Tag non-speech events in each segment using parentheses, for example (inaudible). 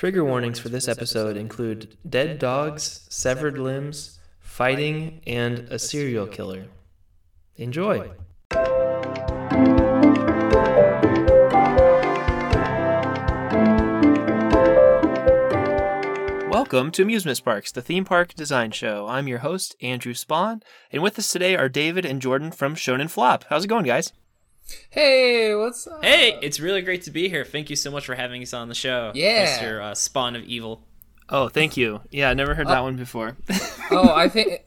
Trigger warnings for this episode include dead dogs, severed limbs, fighting, and a serial killer. Enjoy. Welcome to Amusement Sparks, the theme park design show. I'm your host, Andrew Spawn, and with us today are David and Jordan from Shonen Flop. How's it going, guys? Hey, what's up? Hey, it's really great to be here. Thank you so much for having us on the show. Yeah. Mr. Uh, Spawn of Evil. Oh, thank you. Yeah, I never heard that one before. (laughs) Oh, I think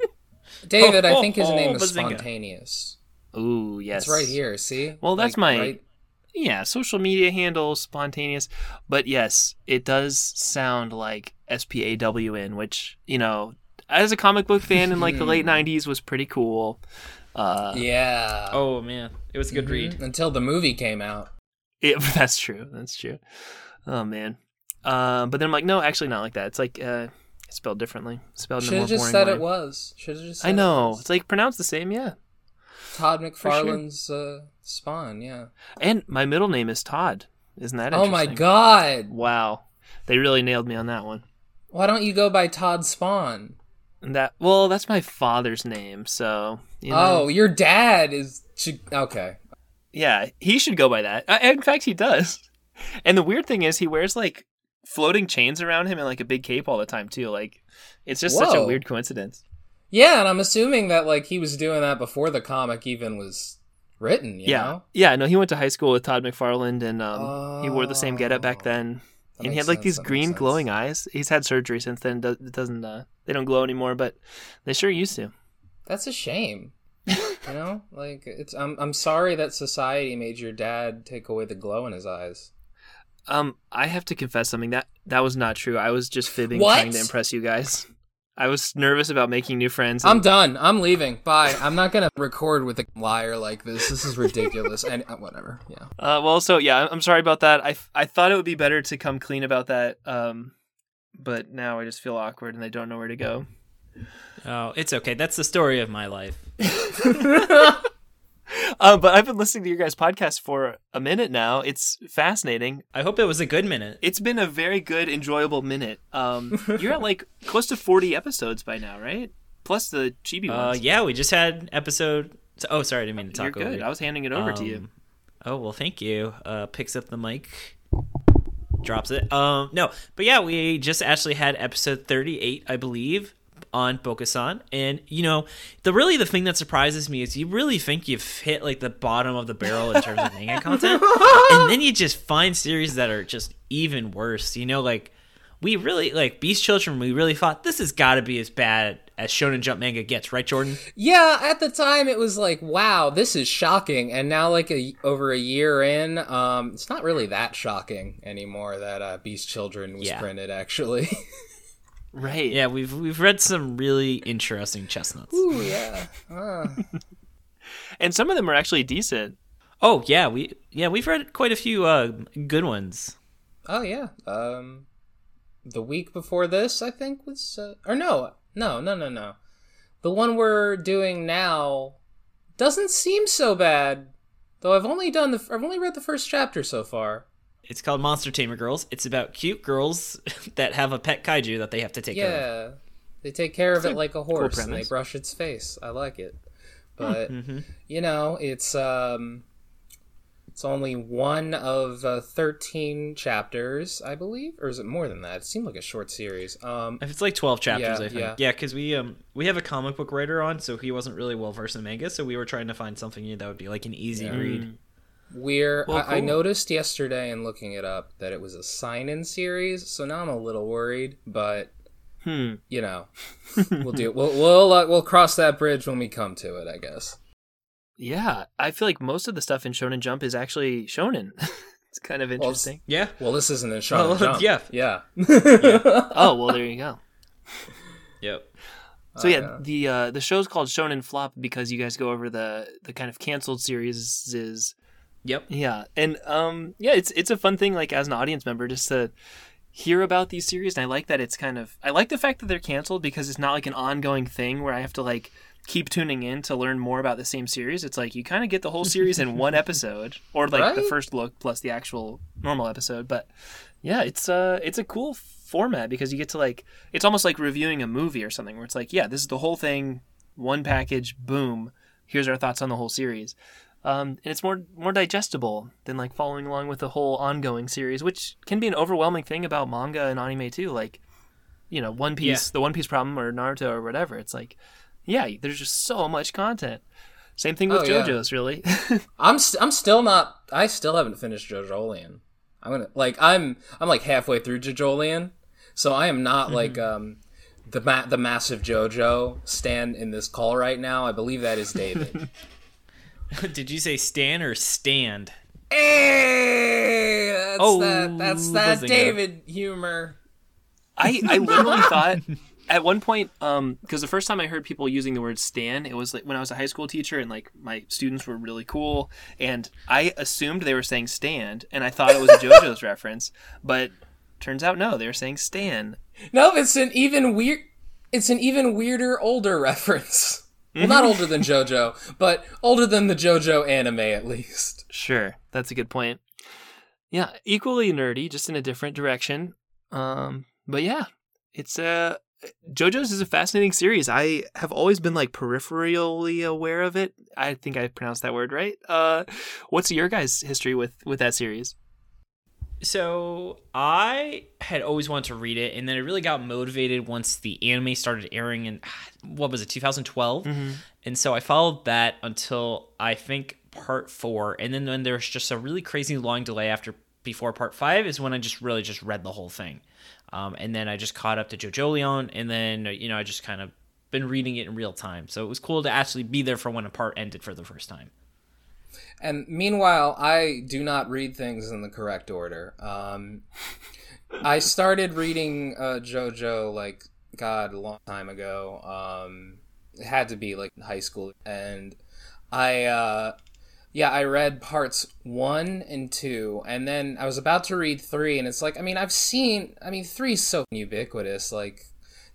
David. I (laughs) think his Oh, name is bazinga. spontaneous. Ooh, yes. It's right here. See? Well, that's Like, my right- yeah social media handle, spontaneous. But yes, it does sound like S P A W N, which you know, as a comic book fan in like the late (laughs) '90s, was pretty cool. Uh, Yeah. Oh man, it was a good Mhm. read. Until the movie came out. it, (laughs) that's true. That's true. Oh man. Um, but then I'm like, no, actually not like that. It's like uh, it's spelled differently. Spelled in Should have just boring said way. it was. Should have just. I know. It. It's like pronounced the same, yeah. Todd sure. McFarlane's uh, Spawn. Yeah. And my middle name is Todd. Isn't that Oh my? God! Wow. They really nailed me on that one. Why don't you go by Todd Spawn? That well, that's my father's name, so you know. Oh, your dad is. Okay. Yeah, he should go by that. Uh, in fact, he does. (laughs) And the weird thing is, he wears like floating chains around him and like a big cape all the time too. Like, it's just such a weird coincidence. Yeah, and I'm assuming that like he was doing that before the comic even was written. You yeah, Know? yeah. No, he went to high school with Todd McFarlane, and um, he wore the same getup back Oh. then. That and he had like sense, these green glowing eyes. He's had surgery since then. Do- It doesn't. Uh, they don't glow anymore, but they sure used to. That's a shame. you know, (laughs) like it's. I'm. I'm sorry that society made your dad take away the glow in his eyes. Um, I have to confess something that that was not true. I was just fibbing, What? trying to impress you guys. I was nervous about making new friends. I'm done. I'm leaving. Bye. I'm not gonna record with a liar like this. This is ridiculous. and uh, whatever. Yeah. Uh, well, so yeah, I'm- I'm sorry about that. I, I thought it would be better to come clean about that. Um, but now I just feel awkward and I don't know where to go. Oh, it's okay. That's the story of my life. Um, (laughs) (laughs) but I've been listening to your guys' podcast for a minute now. It's fascinating. I hope it was a good minute. It's been a very good, enjoyable minute. Um, (laughs) you're at like close to 40 episodes by now, right? Plus the chibi Uh, ones. yeah, we just had episode. Oh, sorry, I didn't mean to you're talk over good. I was handing it over to you. Um, Oh well, thank you. Uh, picks up the mic, drops it. Um, no, but yeah, we just actually had episode thirty-eight, I believe, on Bokusan, and you know, the really the thing that surprises me is you really think you've hit like the bottom of the barrel in terms of manga content, (laughs) and then you just find series that are just even worse. You know, like we really like Beast Children. We really thought this has got to be as bad as Shonen Jump manga gets, right, Jordan? Yeah. At the time, it was like, wow, this is shocking. And now, like a over a year in, um, it's not really that shocking anymore that uh, Beast Children was Yeah. printed. Actually. (laughs) Right. Yeah, we've we've read some really interesting chestnuts. Ooh, yeah. Uh. (laughs) And some of them are actually decent. Oh yeah, we yeah we've read quite a few uh, good ones. Oh yeah. Um, the week before this, I think was, uh, or no, no, no, no, no. The one we're doing now doesn't seem so bad, though. I've only done the, I've only read the first chapter so far. It's called Monster Tamer Girls. It's about cute girls (laughs) that have a pet kaiju that they have to take care of. Yeah, they take care of it like a horse, and they brush its face. I like it, but Mm-hmm. you know, it's um, it's only one of uh, thirteen chapters, I believe, or is it more than that? It seemed like a short series. Um, If it's like twelve chapters, Yeah, I think. yeah. Yeah, because we um we have a comic book writer on, so he wasn't really well versed in manga, so we were trying to find something new that would be like an easy read. We're Well, I, I noticed yesterday in looking it up that it was a seinen series, so now I'm a little worried, but Hmm. you know, (laughs) we'll do we'll we'll uh, we'll cross that bridge when we come to it, I guess. Yeah, I feel like most of the stuff in Shonen Jump is actually shonen. (laughs) it's kind of interesting. Yeah. Well, this isn't a Shonen Well, (laughs) Jump. yeah. yeah, oh well, there you go. Yep. So yeah, yeah. the uh, the show's called Shonen Flop because you guys go over the the kind of canceled series is Yep. yeah, and um yeah, it's it's a fun thing like as an audience member just to hear about these series. And I like that it's kind of I like the fact that they're canceled because it's not like an ongoing thing where I have to like keep tuning in to learn more about the same series. It's like you kind of get the whole series in one (laughs) episode or like the first look plus the actual normal episode, but Yeah, it's uh it's a cool format because you get to like it's almost like reviewing a movie or something where it's like, yeah, this is the whole thing, one package, boom. Here's our thoughts on the whole series. Um, and it's more more digestible than like following along with the whole ongoing series, which can be an overwhelming thing about manga and anime too. Like, you know, One Piece, Yeah. the One Piece problem, or Naruto, or whatever. It's like, yeah, there's just so much content. Same thing with Oh, yeah. JoJo's, really. (laughs) I'm st- I'm still not. I still haven't finished JoJolion. I'm gonna like I'm I'm like halfway through JoJolion, so I am not like um the ma- the massive JoJo stand in this call right now. I believe that is David. (laughs) (laughs) Did you say Stan or stand? hey, that's Oh, that. That's that Bazinga. David humor. I, I literally thought at one point, um, because the first time I heard people using the word "stan," it was like when I was a high school teacher, and like my students were really cool, and I assumed they were saying "stand," and I thought it was a (laughs) JoJo's reference, but turns out no, they were saying "stan." No, it's an even weird. It's an even weirder older reference. Well, not older than JoJo, but older than the JoJo anime at least. Sure, that's a good point. Yeah, equally nerdy, just in a different direction. Um, but yeah, it's uh JoJo's is a fascinating series. I have always been like peripherally aware of it. I think I pronounced that word right. Uh, what's your guys' history with with that series? So I had always wanted to read it, and then I really got motivated once the anime started airing in (sighs) what was it, 2012, and so I followed that until I think part four, and then when there was just a really crazy long delay after before part five is when I just really just read the whole thing, um, and then I just caught up to JoJolion, and then you know I just kind of been reading it in real time, so it was cool to actually be there for when a part ended for the first time. And meanwhile, I do not read things in the correct order. Um, I started reading uh, JoJo like God a long time ago. Um, it had to be like high school, and I uh, yeah I read parts one and two, and then I was about to read three, and it's like I mean I've seen I mean three's so ubiquitous. Like,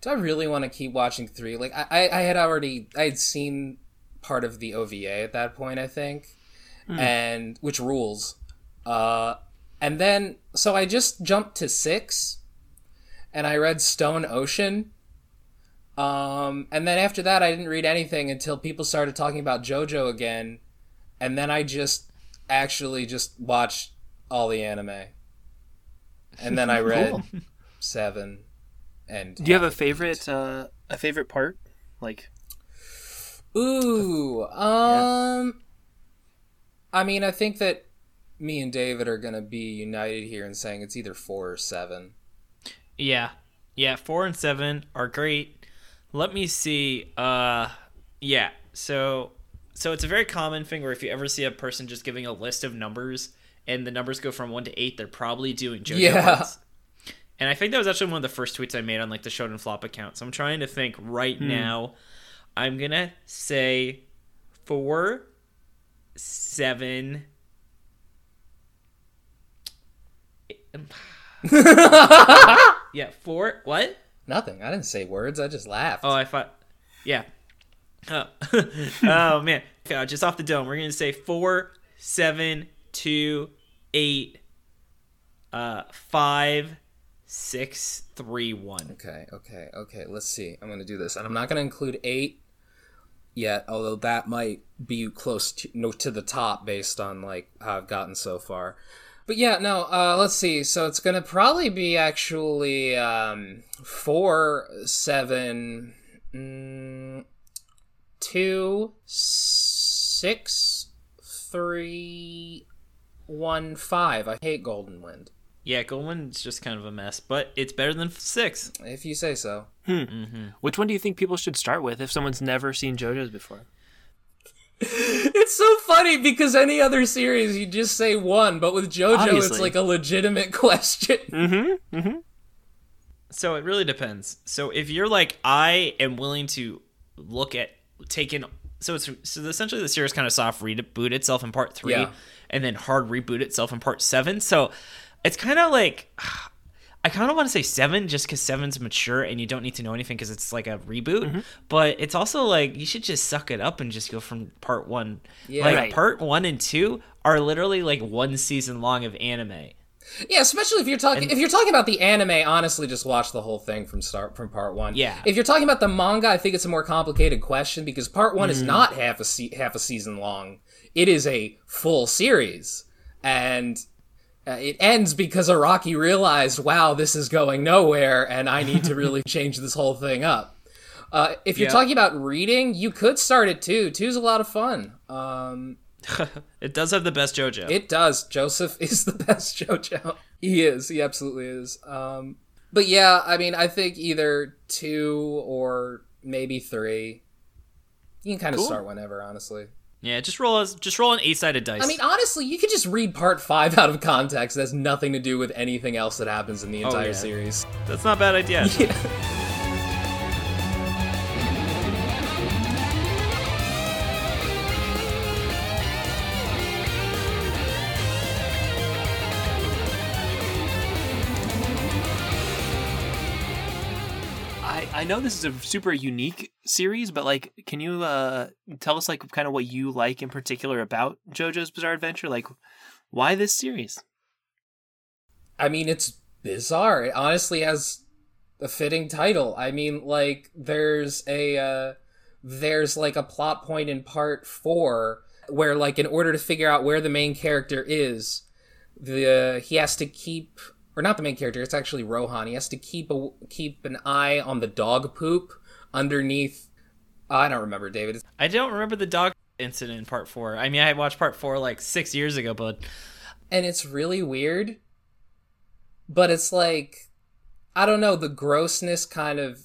do I really want to keep watching three? Like I I I had already I had seen part of the OVA at that point, I think and which rules. Uh, and then so I just jumped to six, and I read Stone Ocean. Um, and then after that, I didn't read anything until people started talking about JoJo again, and then I just actually just watched all the anime. And then I (laughs) read Cool. seven. And Do you have a favorite uh, a favorite part? Like, Ooh, um, I mean, I think that me and David are gonna be united here in saying it's either four or seven. Yeah. Yeah, 4 and 7 are great. Let me see. Uh yeah. So so it's a very common thing where if you ever see a person just giving a list of numbers and the numbers go from 1 to 8, they're probably doing JoJo Yeah. ones. And I think that was actually one of the first tweets I made on like the Shonen Flop account. So I'm trying to think right hmm. now. I'm going to say 4 7 (laughs) Yeah, 4 what? Nothing. I didn't say words. I just laughed. Oh, I thought. Yeah. Oh, (laughs) oh man. Okay, just off the dome. We're gonna say four, seven, two, eight, uh, five, six, three, one. Okay, okay, okay. Let's see. I'm gonna do this, and I'm not gonna include eight yet, although that might be close to no to the top based on like how I've gotten so far. But yeah, no. Uh, let's see. So it's gonna probably be actually um, four, seven, mm, two, six, three, one, five. I hate Golden Wind. Yeah, Golden Wind's just kind of a mess, but it's better than six. If you say so. Hmm. Mm-hmm. which one do you think people should start with if someone's never seen JoJo's before? (laughs) It's so funny because any other series you just say one, but with JoJo it's like a legitimate (laughs) question. Mm-hmm, mm-hmm. So it really depends. So if you're like, I am willing to look at taking, so it's so essentially the series kind of soft reboot itself in part three, Yeah. and then hard reboot itself in part seven. So it's kind of like. (sighs) I kind of want to say seven just because seven's mature and you don't need to know anything because it's like a reboot. Mm-hmm. But it's also like you should just suck it up and just go from part one. Yeah. like Right. part one and two are literally like one season long of anime. Yeah, especially if you're talking if you're talking about the anime, honestly, just watch the whole thing from start from part one. Yeah. If you're talking about the manga, I think it's a more complicated question because part one Mm. is not half a se- half a season long. It is a full series, and uh, it ends because Araki realized, "Wow, this is going nowhere, and I need to really (laughs) change this whole thing up." Uh, if you're Yeah. talking about reading, you could start at two. Two's a lot of fun. Um, (laughs) It does have the best JoJo. it does. Joseph (laughs) is the best JoJo. He is. He absolutely is. Um, but yeah, I mean, I think either two or maybe three. You can kind of Cool. start whenever, honestly. yeah, just roll a, just roll an eight-sided dice. I mean, honestly, you could just read part five out of context. It has nothing to do with anything else that happens in the entire yeah. series. that's not a bad idea. (laughs) I, know this is a super unique series, but like, can you uh, tell us like kind of what you like in particular about JoJo's Bizarre Adventure? Like, why this series? I mean, it's bizarre. It honestly has a fitting title. I mean, like there's a uh, there's like a plot point in part four where like in order to figure out where the main character is, the he has to keep or not the main character. It's actually Rohan. He has to keep a keep an eye on the dog poop underneath. I don't remember, David. I don't remember the dog incident in part four. I mean, I watched part four like six years ago, but and it's really weird but it's like i don't know the grossness kind of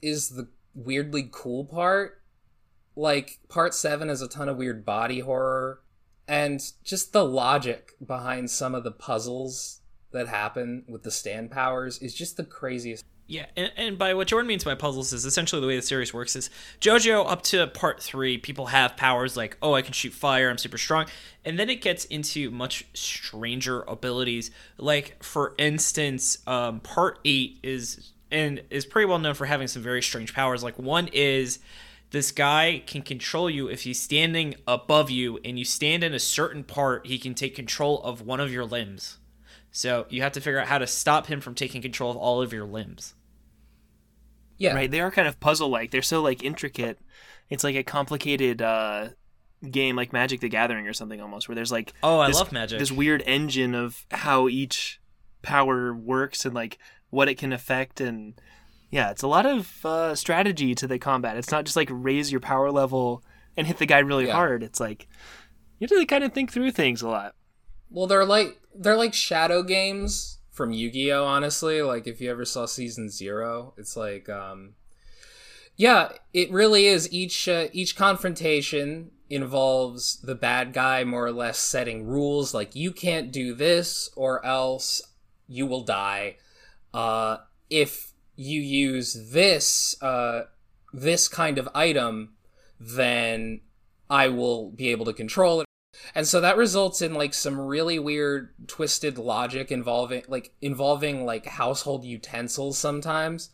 is the weirdly cool part like part 7 has a ton of weird body horror and just the logic behind some of the puzzles that happen with the stand powers is just the craziest Yeah, and, and by what Jordan means by puzzles is essentially the way the series works is JoJo up to part three, people have powers like, oh, I can shoot fire, I'm super strong. And then it gets into much stranger abilities. Like, for instance, um, part eight is and is pretty well known for having some very strange powers. Like one is this guy can control you if he's standing above you and you stand in a certain part, he can take control of one of your limbs. So you have to figure out how to stop him from taking control of all of your limbs. yeah Right? They are kind of puzzle like. They're so like intricate. It's like a complicated uh, game, like Magic the Gathering or something almost, where there's like Oh, I this- love Magic. This weird engine of how each power works and like what it can affect and yeah, it's a lot of uh, strategy to the combat. It's not just like raise your power level and hit the guy really Yeah. hard. It's like you have to kind of think through things a lot. Well, they're like they're like shadow games from Yu-Gi-Oh. Honestly, like if you ever saw season zero, it's like, um, yeah, it really is. Each uh, each confrontation involves the bad guy more or less setting rules, like you can't do this or else you will die. Uh, if you use this uh, this kind of item, then I will be able to control it. And so that results in like some really weird twisted logic involving like involving like household utensils sometimes.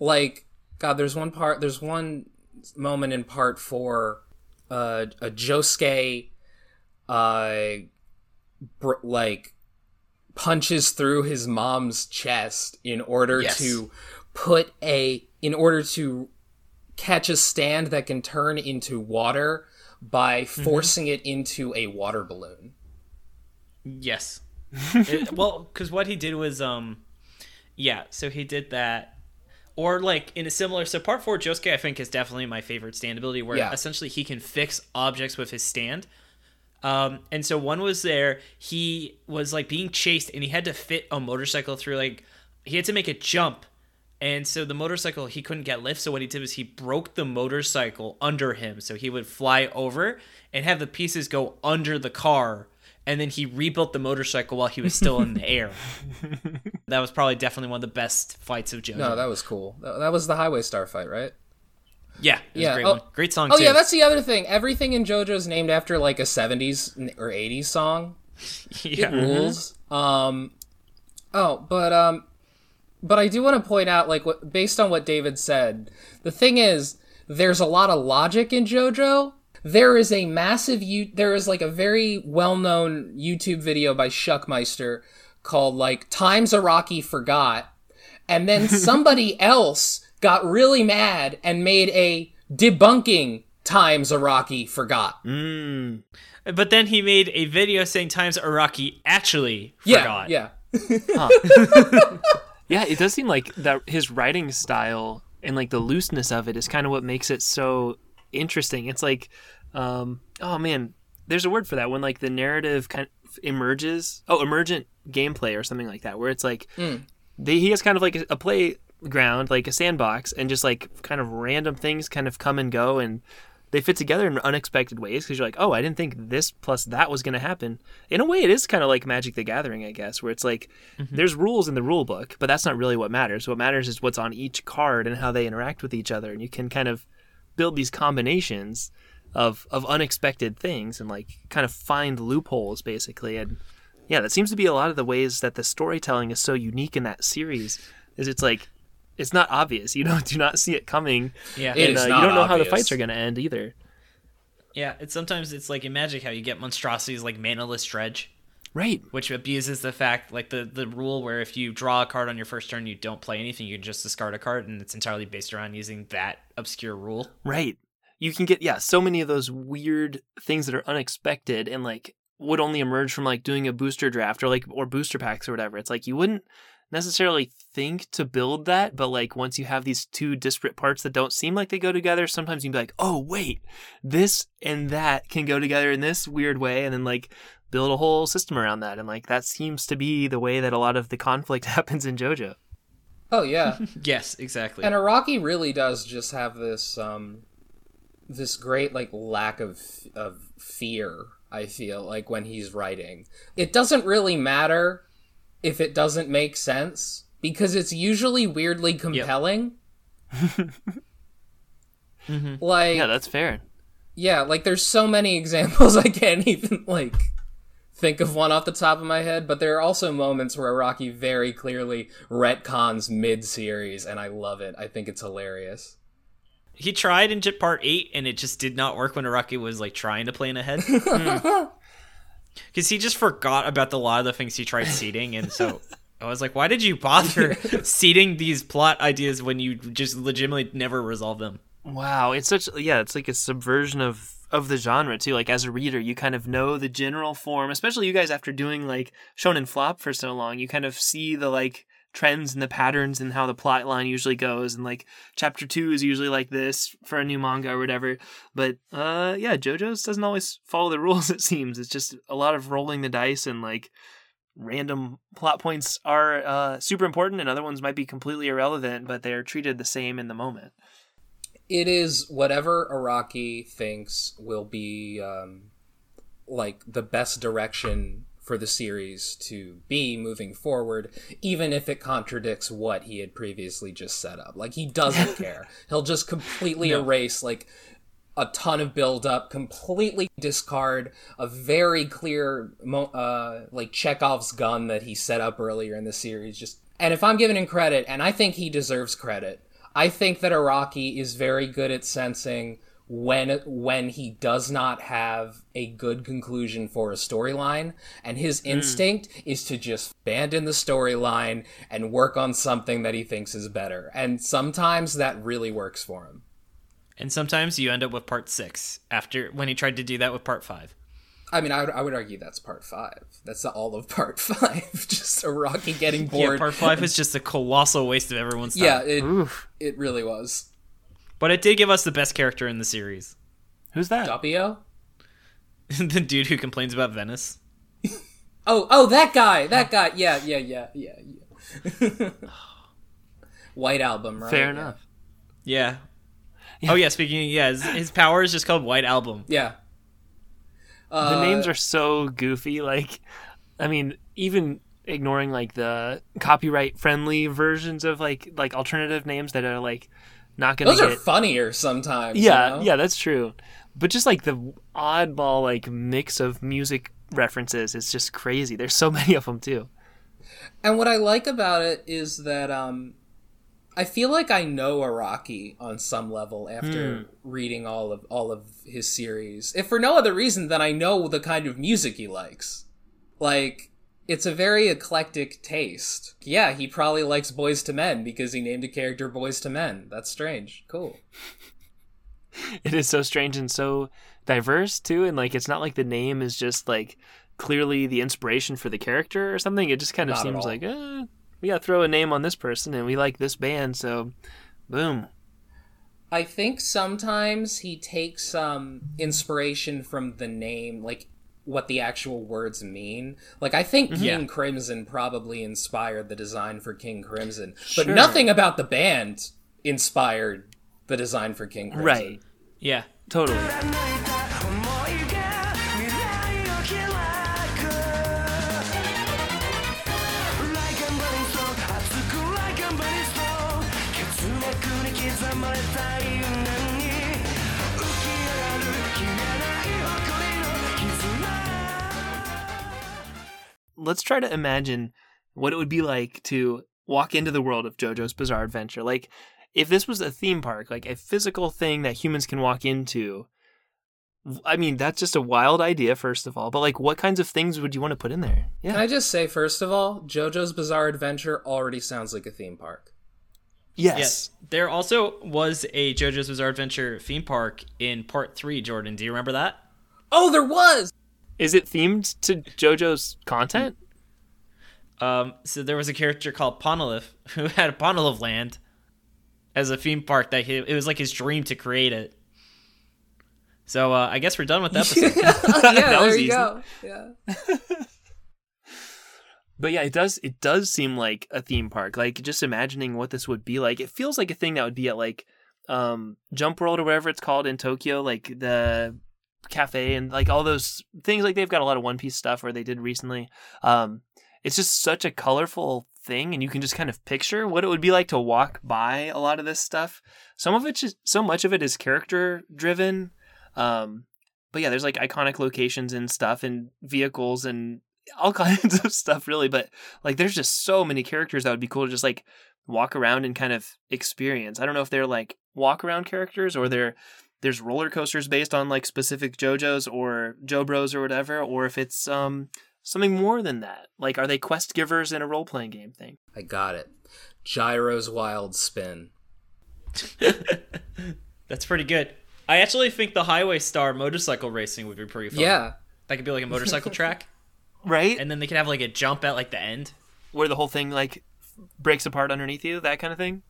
Like god there's one part there's one moment in part 4 uh a Josuke uh br- like punches through his mom's chest in order Yes. to put a in order to catch a stand that can turn into water by forcing it into a water balloon. Yes. (laughs) It- well, because what he did was, um, yeah. So he did that, or like in a similar. So part four, Josuke, I think is definitely my favorite stand ability, where Yeah. essentially he can fix objects with his stand. Um, and so one was there. He was like being chased, and he had to fit a motorcycle through. Like he had to make a jump, and so the motorcycle he couldn't get lift. So what he did was he broke the motorcycle under him, so he would fly over and have the pieces go under the car. And then he rebuilt the motorcycle while he was still in the (laughs) air. that was probably definitely one of the best fights of JoJo. No, that was cool. That, that was the Highway Star fight, right? yeah, it was Yeah, a great oh- one. Great song Oh too. yeah, that's the other thing. Everything in JoJo's named after like a 70s or 80s song. (laughs) yeah. It rules. Um Oh, but um but I do want to point out like what based on what David said, the thing is there's a lot of logic in JoJo. there is a massive you there is like a very well-known YouTube video by Shuckmeister called like Times Araki Forgot. And then (laughs) somebody else got really mad and made a debunking Times Araki Forgot. Mm. But then he made a video saying times Araki actually forgot. yeah. Yeah, (laughs) (laughs) it does seem like that his writing style and like the looseness of it is kind of what makes it so interesting. It's like, um, oh man, there's a word for that when like the narrative kind of emerges. Oh, emergent gameplay or something like that, where it's like they, he has kind of like a, a playground, like a sandbox, and just like kind of random things kind of come and go and they fit together in unexpected ways because you're like, oh, I didn't think this plus that was going to happen. In a way, it is kind of like Magic the Gathering, I guess, where it's like mm-hmm. there's rules in the rule book, but that's not really what matters. What matters is what's on each card and how they interact with each other, and you can kind of build these combinations of of unexpected things and like kind of find loopholes basically. And yeah, that seems to be a lot of the ways that the storytelling is so unique in that series. Is it's like it's not obvious. You don't (laughs) do not see it coming. Yeah. It and is uh, not you don't know how the fights are going to end either. Yeah, it's sometimes it's like in Magic how you get monstrosities like manaless dredge, Right. which abuses the fact like the the rule where if you draw a card on your first turn you don't play anything, you can just discard a card and it's entirely based around using that obscure rule. Right. You can get yeah, so many of those weird things that are unexpected and like would only emerge from like doing a booster draft or like or booster packs or whatever. It's like you wouldn't necessarily think to build that, but like once you have these two disparate parts that don't seem like they go together, sometimes you'd be like, "Oh, wait. This and that can go together in this weird way." And then like build a whole system around that. And like that seems to be the way that a lot of the conflict (laughs) happens in JoJo. Oh yeah. (laughs) Yes, exactly. And Araki really does just have this um this great like lack of of fear, I feel like when he's writing. It doesn't really matter if it doesn't make sense because it's usually weirdly compelling. (laughs) Mm-hmm. Like Yeah, that's fair. yeah, like there's so many (laughs) examples I can't even like think of one off the top of my head, but there are also moments where Araki very clearly retcons mid-series and I love it. I think it's hilarious. he tried in Jit Part 8 and it just did not work when Araki was like trying to plan ahead. (laughs) Hmm. Cuz he just forgot about the lot of the things he tried seeding and so (laughs) I was like, why did you bother (laughs) seeding these plot ideas when you just legitimately never resolve them? Wow, it's such yeah, it's like a subversion of of the genre too. Like as a reader, you kind of know the general form, especially you guys after doing like Shonen Flop for so long, you kind of see the like trends and the patterns and how the plot line usually goes and like chapter 2 is usually like this for a new manga or whatever. But uh yeah, JoJo's doesn't always follow the (laughs) rules it seems. It's just a lot of rolling the dice and like random plot points are uh super important and other ones might be completely irrelevant, but they're treated the same in the moment. it is whatever Araki thinks will be um, like the best direction for the series to be moving forward, even if it contradicts what he had previously just set up. Like he doesn't (laughs) care. He'll just completely erase like a ton of build up, completely discard a very clear mo- uh like Chekhov's gun that he set up earlier in the series just and if I'm giving him credit and I think he deserves credit, I think that Araki is very good at sensing when when he does not have a good conclusion for a storyline and his hmm. instinct is to just abandon the storyline and work on something that he thinks is better and sometimes that really works for him And sometimes you end up with part 6 after when he tried to do that with part 5. I mean, I would, I would argue that's part five. That's all of part (laughs) five. (laughs) Just Araki getting bored. Yeah, part 5 is (laughs) just a colossal waste of everyone's time. Yeah, it, Oof. it really was. But it did give us the best character in the series. Who's that? Doppio? (laughs) the dude who complains about Venice. (laughs) Oh, oh, that guy. That guy. Yeah, yeah, yeah, yeah, yeah. (laughs) White album, right? Fair enough. Yeah. Oh yeah, speaking of, yeah, his, his power is just called White Album. Yeah. the Uh, names are so goofy. Like, I mean, even ignoring like the copyright friendly versions of like like alternative names that are like not gonna Those are funnier sometimes. yeah, you know? yeah, that's true. But just like the oddball like mix of music references is just crazy. There's so (laughs) many of them too. And what I like about it is that um I feel like I know Araki on some level after reading all of all of his series. If for no other reason than I know the kind of music he likes. Like it's a very eclectic taste. Yeah, he probably likes Boys to Men because he named a character Boys to Men. That's strange. Cool. It is so strange and so diverse too, and like it's not like the name is just like clearly the inspiration for the character or something. It just kind of Not seems like, uh, we gotta throw a name on this person, and we like this band, so boom. I think sometimes he takes um inspiration from the name, like what the actual words mean. Like I think mm-hmm. King Yeah. Crimson probably inspired the design for King Crimson, but nothing about the band inspired the design for King Crimson. Right. Yeah. Totally. Let's try to imagine what it would be like to walk into the world of JoJo's Bizarre Adventure. Like, if this was a theme park, like a physical thing that humans can walk into, I mean, that's just a wild idea, first of all. But, like, what kinds of things would you want to put in there? Yeah. Can Yeah. I just say first of all, JoJo's Bizarre Adventure already sounds like a theme park. Yes. Yes. There also was a JoJo's Bizarre Adventure theme park in part three, Jordan. Do you remember that? Oh, there was. Is it themed to JoJo's content? Um, so there was a character called Ponolith (laughs) who had a Ponolith land as a theme park that he, it was like his dream to create it. So uh, I guess we're done with the (laughs) episode. yeah, (laughs) That was there you easy. go. Yeah. But yeah, it does. It does seem like a theme park. Like just imagining what this would be like. It feels like a thing that would be at like um, Jump World or whatever it's called in Tokyo, like the cafe and like all those things. Like they've got a lot of One Piece stuff where they did recently. Um, it's just such a colorful thing, and you can just kind of picture what it would be like to walk by a lot of this stuff. Some of it, just so much of it is character driven. Um, but yeah, there's like iconic locations and stuff and vehicles and all (laughs) kinds of stuff really but like there's just so many characters that would be cool to just like walk around and kind of experience i don't know if they're like walk around characters or they're there's roller coasters based on like specific jojos or jobros or whatever or if it's um something more than that like are they quest givers in a role-playing game thing I got it. Gyro's Wild Spin. (laughs) That's pretty good. I actually think the Highway Star motorcycle racing would be pretty fun. Yeah. That could be like a motorcycle (laughs) track. right And then they could have like a jump at like the end. where the whole thing like breaks apart underneath you that kind of thing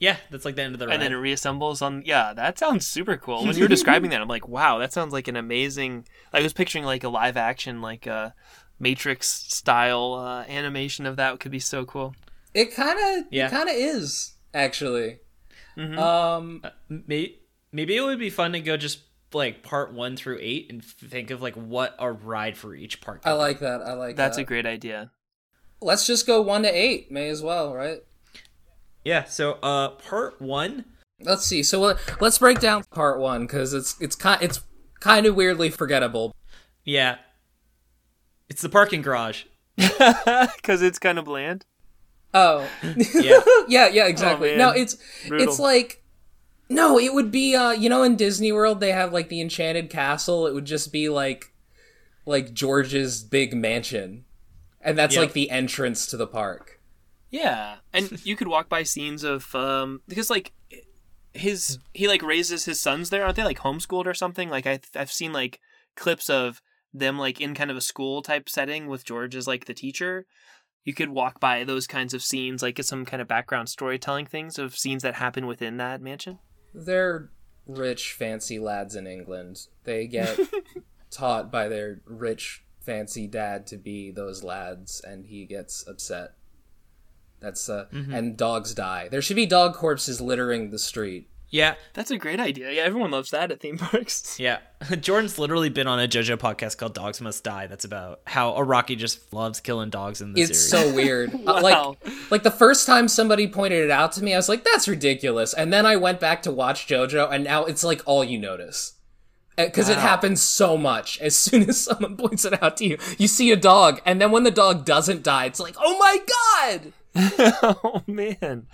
Yeah, that's like the end of the ride. and then it reassembles on yeah that sounds super cool when you were describing (laughs) that i'm like wow that sounds like an amazing i was picturing like a live action like a matrix style uh, animation of that could be so cool It kind of Yeah. it kind of is actually. Mhm. Um maybe, maybe it would be fun to go just like part one through eight and think of like what a ride for each part. I like that. I like that's that. a great idea Let's just go 1 to 8, may as well, right? Yeah. So, uh, part one. Let's see. So uh, let's break down part 1 cuz it's it's kind it's kind of weirdly forgettable. Yeah. It's the parking garage. (laughs) because it's kind of bland Oh. Yeah. (laughs) yeah, yeah, exactly. man. no, it's Brutal. it's like no, it would be uh you know in Disney World they have like the enchanted castle, it would just be like like George's big mansion. And that's Yep. like the entrance to the park. Yeah. And (laughs) you could walk by scenes of um because like his he like raises his sons there. Aren't they like homeschooled or something? Like I, i've seen like clips of them like in kind of a school type setting with george as like the teacher. You could walk by those kinds of scenes like get some kind of background storytelling things of scenes that happen within that mansion. They're rich fancy lads in England. They get (laughs) taught by their rich fancy dad to be those lads and he gets upset. That's uh and dogs die. There should be dog corpses littering the street. Yeah. that's a great idea yeah everyone loves that at theme parks (laughs) Yeah. (laughs) Jordan's literally been on a JoJo podcast called Dogs Must Die. That's about how Araki just loves killing dogs in the It's series. It's so (laughs) weird. Uh, Like like the first time somebody pointed it out to me, I was like, that's ridiculous. And then I went back to watch JoJo and now it's like all you notice. Because it happens so much. As soon as someone points it out to you, you see a dog, and then when the dog doesn't die, it's like, oh my god! (laughs) oh man,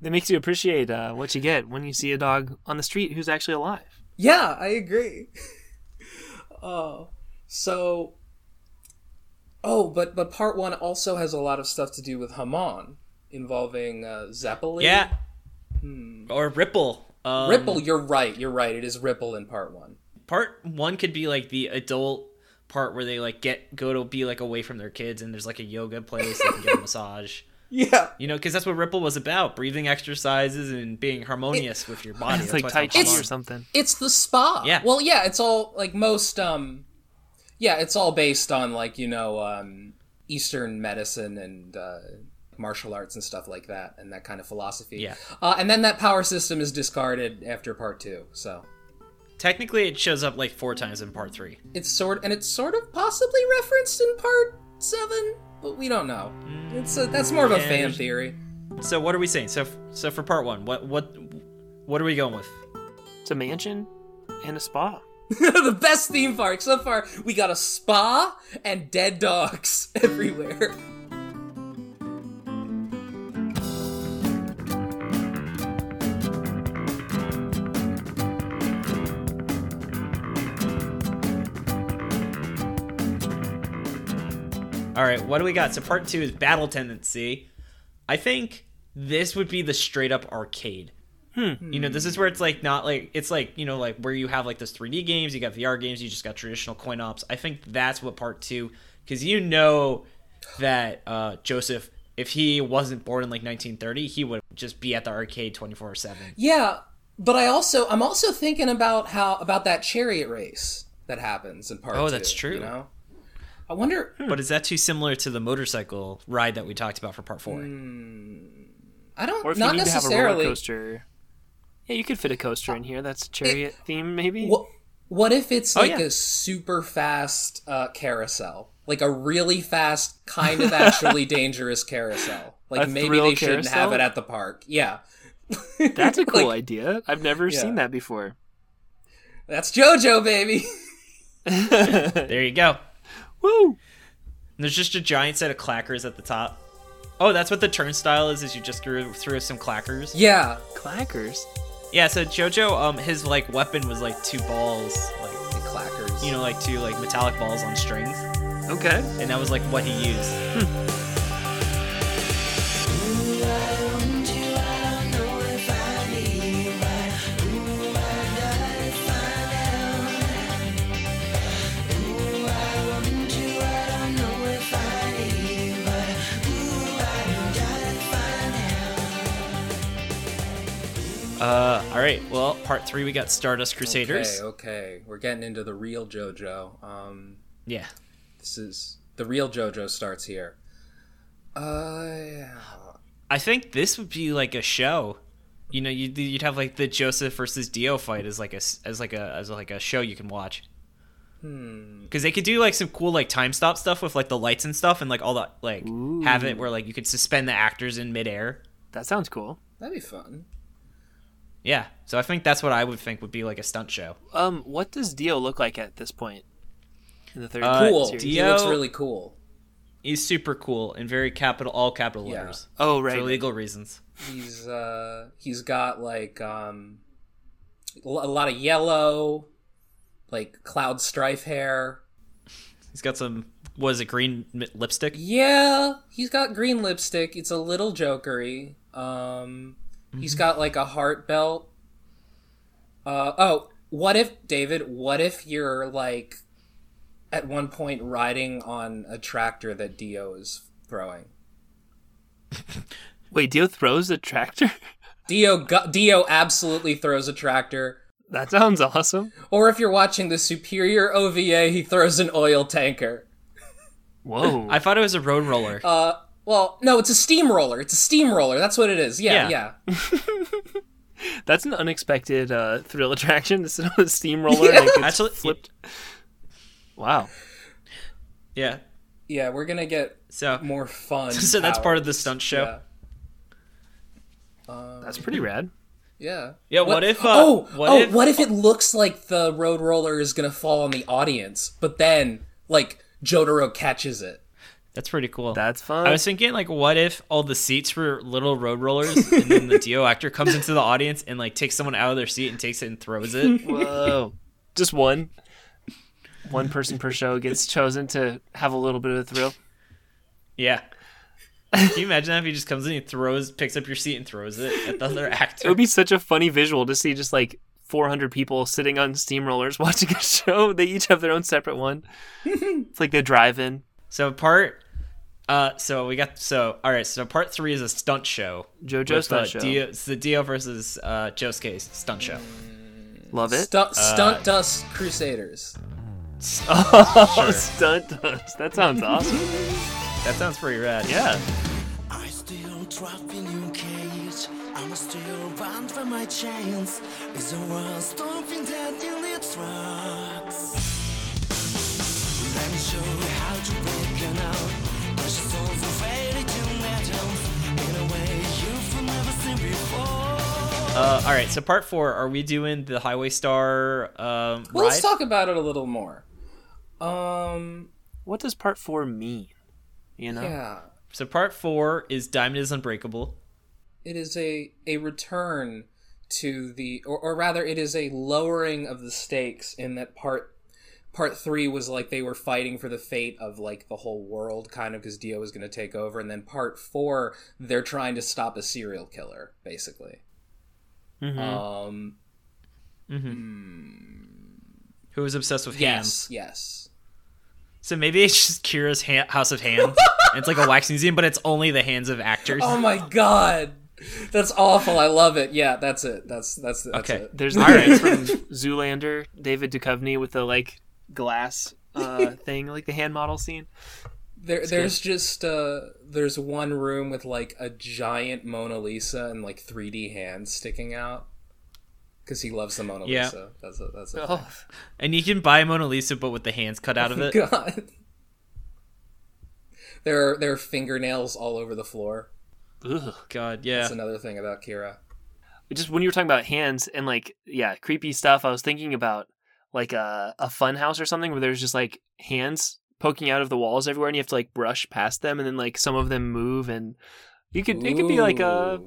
that makes you appreciate uh, what you get when you see a dog on the street who's actually alive. Yeah, I agree. (laughs) oh, so. Oh, but but part one also has a lot of stuff to do with Hamon, involving uh, Zeppelin. Yeah. Or Ripple. Um, Ripple. You're right. You're right. It is Ripple in part one. Part one could be like the adult part where they like get go to be like away from their kids and there's like a yoga place they can get a (laughs) massage. Yeah. You know, because that's what Ripple was about: breathing exercises and being harmonious with your body. It's That's like Tai Chi Hamon. or something. It's the spa. Yeah. Well, yeah, it's all like most um yeah, it's all based on like, you know, um Eastern medicine and uh martial arts and stuff like that and that kind of philosophy. Yeah. Uh, and then that power system is discarded after part 2. So, Technically, it shows up like four times in part three. it's sort and it's sort of possibly referenced in part 7, but we don't know. It's a, that's more of a Yeah, fan theory. So what are we saying? So so for part one, what what what are we going with? It's a mansion and a spa. (laughs) the best theme park so far. We got a spa and dead dogs (laughs) everywhere. All right, what do we got? So part two is battle tendency. I think this would be the straight up arcade. You know, this is where it's like not like it's like you know like where you have like those 3D games, you got VR games, you just got traditional coin ops. I think that's what part two, because you know that uh, Joseph, if he wasn't born in like 1930, he would just be at the arcade 24 seven. Yeah, but I also I'm also thinking about how about that chariot race that happens in part Oh, two, that's true. You know, I wonder. But is that too similar to the motorcycle ride that we talked about for part four? I don't. Or if not you need to have a roller necessarily. coaster. Yeah, you could fit a coaster in here. That's chariot theme, maybe. What, what if it's Oh, like yeah. a super fast uh, carousel, like a really fast, kind of actually (laughs) dangerous carousel? Like A maybe thrill they shouldn't have it at the park. Yeah, (laughs) That's a (laughs) cool Like, idea. I've never Yeah. seen that before. That's JoJo, baby. There you go. Woo! And there's just a giant set of clackers at the top. Oh, that's what the turnstile is. Is you just threw, threw some clackers. Yeah, Clackers. Yeah. So Jojo, um, his like weapon was like two balls, like the clackers. you know, like two like metallic balls on strings, Okay. and that was like what he used. Uh, all right. Well, part three, we got Stardust Crusaders. Okay, okay, we're getting into the real JoJo. Um, Yeah. this is the real JoJo starts here. Uh, yeah. I think this would be like a show. You know, you'd, you'd have like the Joseph versus Dio fight as like a s- as like a as like a show you can watch. Because they could do like some cool like time stop stuff with like the lights and stuff, and like all the like have it where like you could suspend the actors in midair. That sounds cool. that'd be fun. Yeah, so I think that's what I would think would be like a stunt show. Um, what does Dio look like at this point in the third Uh, Cool. series? He Dio- looks really cool. He's super cool and very capital all capital Yeah. letters Oh, right, for legal reasons. He's uh, he's got like um, a lot of yellow, like cloud strife hair. He's got some was it green lipstick? Yeah, he's got green lipstick. It's a little jokery. Um, he's got like a heart belt. Uh, oh, what if David? What if you're like at one point riding on a tractor that Dio is throwing? (laughs) Wait, Dio throws a tractor? Dio, gu- Dio absolutely throws a tractor. that sounds awesome. Or if you're watching the Superior OVA, he throws an oil tanker. Whoa. I thought it was a road roller. Uh, well, no, it's a steamroller. It's a steamroller. That's what it is. Yeah, Yeah. yeah. (laughs) That's an unexpected uh, thrill attraction. (laughs) This is a steamroller that gets Actually- flipped. Wow. yeah. Yeah, we're gonna get So more fun. (laughs) So that's part of the stunt show? Yeah. Um, That's pretty rad. yeah. Yeah, what if, uh, oh, what oh, if- what if it looks like the road roller is gonna fall on the audience, but then like Jotaro catches it? That's pretty cool. That's fun. I was thinking, like, what if all the seats were little road rollers, and then the (laughs) Dio actor comes into the audience and like takes someone out of their seat and takes it and throws it. (laughs) Whoa. Just one. One person per show gets chosen to have a little bit of a thrill. Yeah. Can you imagine that if he just comes in, he throws, picks up your seat and throws it at the other actor? It would be such a funny visual to see just like 400 people sitting on steamrollers (laughs) watching a show. They each have their own separate one. it's like the drive-in. So part, uh, so we got so all right. So part three is a stunt show. JoJo with, stunt uh, show. Dio, it's the Dio versus uh, Josuke stunt show. Love it. Stunt, stunt dust crusaders. (laughs) Oh, stunt dust. That sounds (laughs) awesome. That sounds pretty rad. Yeah. I still trapped in your cage. I'm still bound by my chains. Is the world stomping dead in its tracks? Let me show you how to break out. Uh, all right. So part four, are we doing the Highway Star um, Well, let's talk about it a little more. Um, What does part four mean? You know? yeah, So part four is Diamond is Unbreakable. it is a a return to the, or, or rather, it is a lowering of the stakes in that part. Part three was like they were fighting for the fate of like the whole world, kind of because Dio was going to take over, and then part four, they're trying to stop a serial killer, basically. Mhm. Um, Who was obsessed with hands? yes, yes. So maybe it's just Kira's ha- House of Hands. (laughs) it's like a wax museum, but it's only the hands of actors. Oh my god, that's awful. I love it. Yeah, that's it. That's that's that's Okay. it. There's (laughs) the guy from Zoolander, David Duchovny, with the like glass uh, (laughs) thing, like the hand model scene. There, there's just uh, there's one room with like a giant Mona Lisa and like 3D hands sticking out because he loves the Mona Yeah. Lisa. That's a, that's a Oh, And you can buy Mona Lisa, but with the hands cut out of (laughs) it. God. There are there are fingernails all over the floor. ugh. God, yeah. That's another thing about Kira. Just when you were talking about hands and like yeah, creepy stuff, I was thinking about like a a fun house or something where there's just like hands poking out of the walls everywhere, and you have to like brush past them, and then like some of them move, and you could it could be like a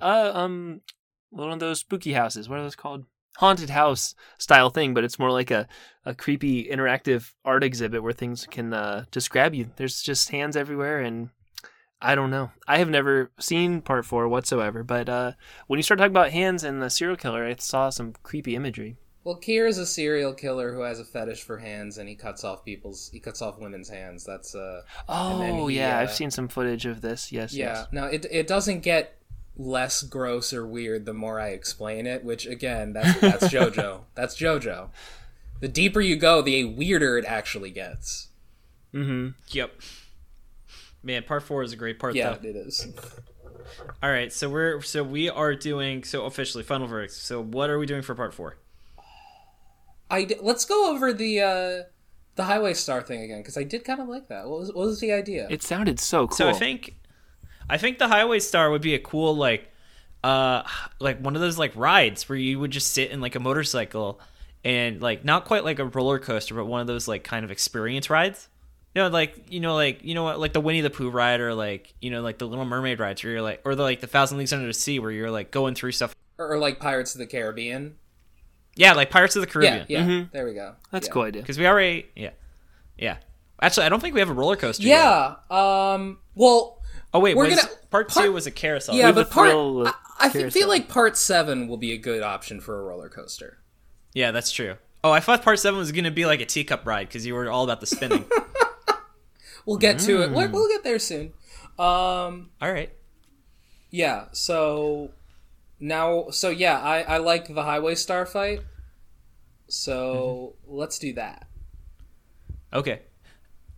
uh um one of those spooky houses. What are those called? Haunted house style thing, but it's more like a, a creepy interactive art exhibit where things can uh, just grab you. There's just hands everywhere, and I don't know. I have never seen part four whatsoever, but uh, when you start talking about hands and the serial killer, I saw some creepy imagery. Well, Kira's a serial killer who has a fetish for hands, and he cuts off people's he cuts off women's hands. That's uh Oh then he, yeah, uh, I've seen some footage of this. Yes, Yeah. yes. No, it it doesn't get less gross or weird the more I explain it. Which again, that's that's (laughs) JoJo. That's JoJo. The deeper you go, the weirder it actually gets. Mm-hmm. Yep. Man, part four is a great part Yeah, though. it is. All right, so we're so we are doing so officially final verdict. So what are we doing for part four? I d- let's go over the uh the highway star thing again because I did kind of like that. What was what was the idea? It sounded so cool. So I think, I think the Highway Star would be a cool like, uh, like one of those like rides where you would just sit in like a motorcycle, and like not quite like a roller coaster, but one of those like kind of experience rides. You know, like you know, like you know what, like the Winnie the Pooh ride, or like you know, like the Little Mermaid rides, where you're like, or the like the Thousand Leagues Under the Sea, where you're like going through stuff. or, or like Pirates of the Caribbean. Yeah, like Pirates of the Yeah, Caribbean. yeah. Mhm. There we go. that's a yeah. cool idea. Because we already, yeah, yeah. Actually, I don't think we have a roller coaster. yet. Yeah. Um. Well. Oh wait, We're was, gonna- part, part- two was a carousel. Yeah, but part I, I feel- like part seven will be a good option for a roller coaster. Yeah, that's true. Oh, I thought part seven was gonna be like a teacup ride because you were all about the spinning. (laughs) We'll get to it. Mm. We'll, we'll get there soon. Um. all right. Yeah. So now, so yeah, I I like the highway star fight. So Mm-hmm. let's do that. Okay.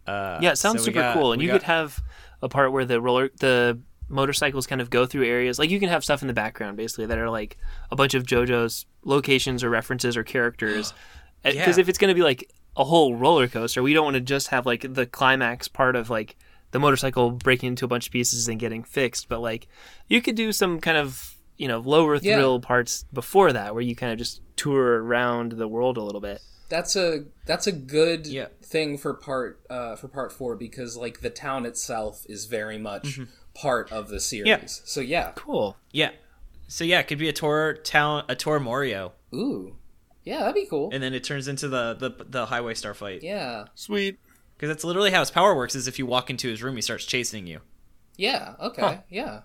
Uh, Yeah, it sounds so super got- cool. And you got- could have a part where the roller the motorcycles kind of go through areas. Like you can have stuff in the background basically that are like a bunch of JoJo's locations or references or characters. (gasps) Because Yeah. if it's going to be like a whole roller coaster, we don't want to just have like the climax part of like the motorcycle breaking into a bunch of pieces and getting fixed, but like you could do some kind of you know lower Yeah. thrill parts before that where you kind of just tour around the world a little bit. that's a that's a good Yeah. thing for part uh, for part four because like the town itself is very much part of the series. Yeah. So yeah, Cool. Yeah. So yeah, it could be a tour town, a tour Morio, ooh, yeah, that'd be cool. and then it turns into the the, the highway star fight. yeah, Sweet. Because that's literally how his power works. Is if you walk into his room, he starts chasing you. yeah, okay, Huh. yeah,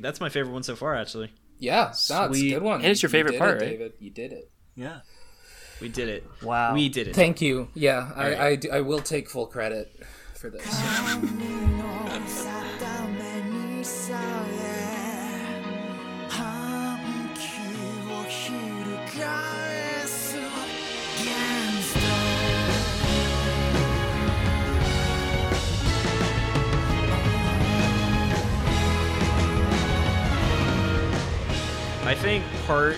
That's my favorite one so far. Actually, yeah. No, it's a good one. And it's your favorite did part, it, right? David. You did it. Yeah. we did it. Wow. We did it. Thank you. Yeah, I, right. I, do- I will take full credit for this. I think part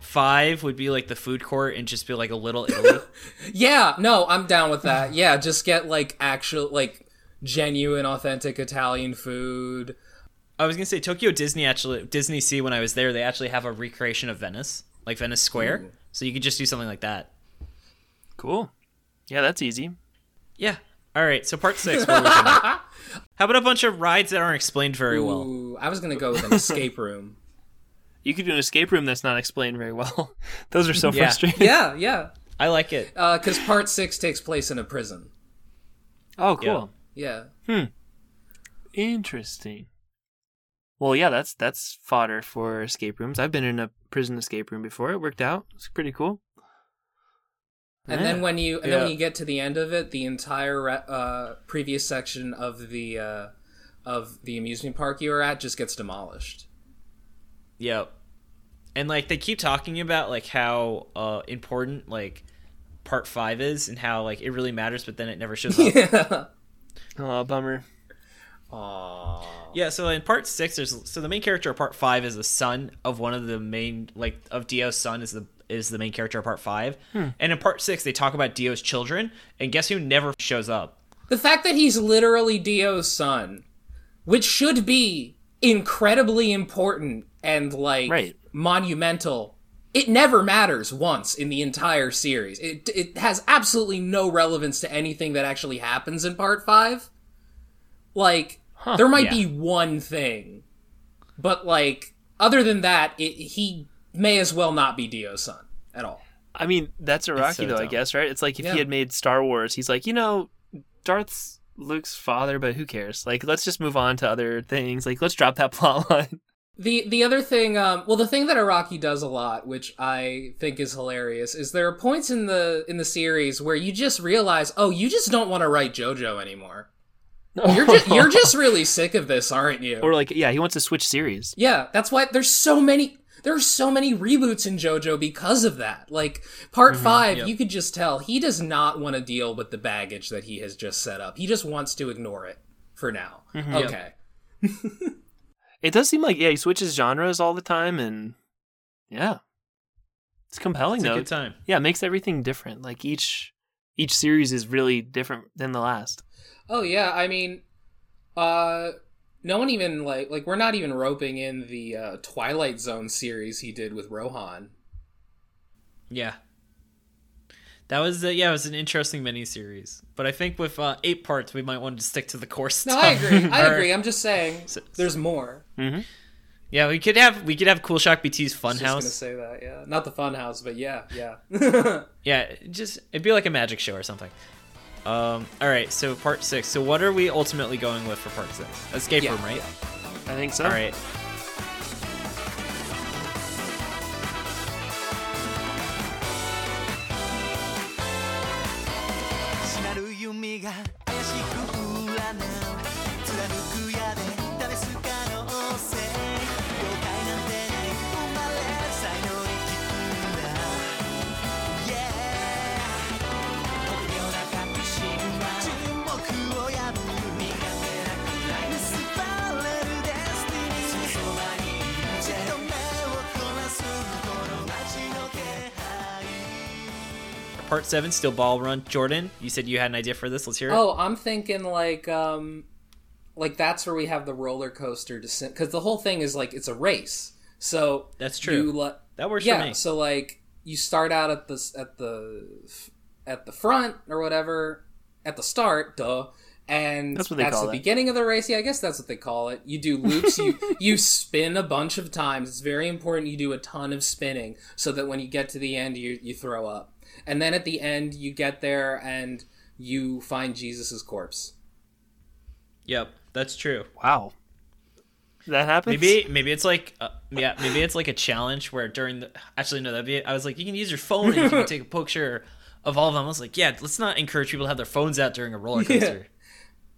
five would be like the food court and just be like a little Italy. (laughs) Yeah, no, I'm down with that. Yeah, just get like actual, like genuine, authentic Italian food. I was gonna say Tokyo Disney actually Disney Sea when I was there they actually have a recreation of Venice like Venice Square so you could just do something like that. Cool. Yeah, that's easy. Yeah. All right. So part six. What are we looking at? (laughs) How about a bunch of rides that aren't explained very well? I was gonna go with an escape room. You could do an escape room that's not explained very well. (laughs) Those are so Yeah. frustrating. Yeah, (laughs) yeah. I like it. Because part six takes place in a prison. Oh, cool. Yeah. Hmm. Interesting. Well, yeah, that's that's fodder for escape rooms. I've been in a prison escape room before. It worked out. It's pretty cool. And Yeah. then when you and then when you get to the end of it, the entire uh, previous section of the uh, of the amusement park you were at just gets demolished. Yep. And like they keep talking about like how uh important like part five is and how like it really matters, but then it never shows up. (laughs) yeah. Oh, bummer. Aww. Yeah, so in part six, there's so the main character of part five is the son of one of the main like of Dio's son is the is the main character of part five, and in part six they talk about Dio's children, and guess who never shows up? The fact that he's literally Dio's son, which should be incredibly important and like Right. monumental, it never matters once in the entire series. It it has absolutely no relevance to anything that actually happens in part 5. Like there might Yeah. be one thing, but like other than that, it, he may as well not be Dio's son at all. I mean, that's Araki so though, I guess, right? It's like if Yeah. he had made Star Wars, he's like, you know, Darth's Luke's father, but who cares? Like, let's just move on to other things. Like, let's drop that (laughs) plot line. The the other thing, um, well, the thing that Araki does a lot, which I think is hilarious, is there are points in the in the series where you just realize, oh, you just don't want to write JoJo anymore. You're just you're (laughs) just really sick of this, aren't you? or like, yeah, he wants to switch series. yeah, that's why there's so many there are so many reboots in JoJo because of that. Like part five, you could just tell he does not want to deal with the baggage that he has just set up. He just wants to ignore it for now. Okay. (laughs) It does seem like yeah, he switches genres all the time, and yeah, it's compelling It's a though. good time. Yeah, it makes everything different. Like each each series is really different than the last. Oh yeah, I mean, uh, no one even like like we're not even roping in the uh, Twilight Zone series he did with Rohan. Yeah. That was uh, yeah, it was an interesting miniseries. But I think with uh, eight parts, we might want to stick to the core stuff. No, I agree. I (laughs) All agree. I'm just saying there's more. Yeah, we could have we could have Cool Shock BT's I was just gonna say that. Yeah, not the Funhouse, but yeah, yeah. (laughs) Yeah, just it'd be like a magic show or something. Um, all right, so part six. So what are we ultimately going with for part six? Escape Yeah, room, right? I think so. All right. Seven, Steel Ball Run. Jordan, you said you had an idea for this. Let's hear it. oh, I'm thinking like um, like that's where we have the roller coaster descent because the whole thing is like it's a race. So That's true. You le- that works yeah for me. so like you start out at the at the at the front or whatever at the start, duh. And That's what they that's call the it. beginning of the race. Yeah, I guess that's what they call it. You do loops. you (laughs) you spin a bunch of times. It's very important. You do a ton of spinning so that when you get to the end, you you throw up. And then at the end, you get there and you find Jesus's corpse. Yep, that's true. Wow. That happens. Maybe maybe it's like uh, yeah maybe it's like a challenge where during the actually no that'd be I was like you can use your phone and you can (laughs) take a picture of all of them. I was like yeah let's not encourage people to have their phones out during a roller coaster.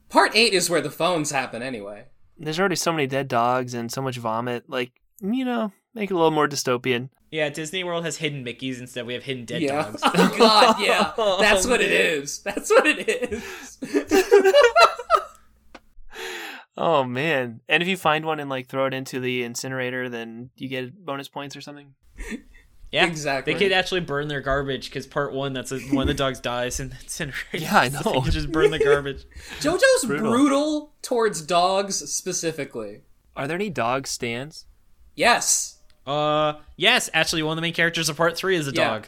Part eight is where the phones happen anyway. There's already so many dead dogs and so much vomit. Like, you know, make it a little more dystopian. Yeah, Disney World has hidden Mickey's instead we have hidden dead yeah. dogs. Oh God, yeah. (laughs) Oh, that's what it is. That's what it is. (laughs) Oh man! And if you find one and like throw it into the incinerator, then you get bonus points or something. (laughs) Yeah, Exactly. They could actually burn their garbage because part one, that's a, one of the dogs dies and incinerated. Yeah, I So know. they could just burn the garbage. JoJo's brutal. Brutal. towards dogs specifically. Are there any dog stands? Yes. Uh, yes, actually, one of the main characters of part three is a Yeah. dog.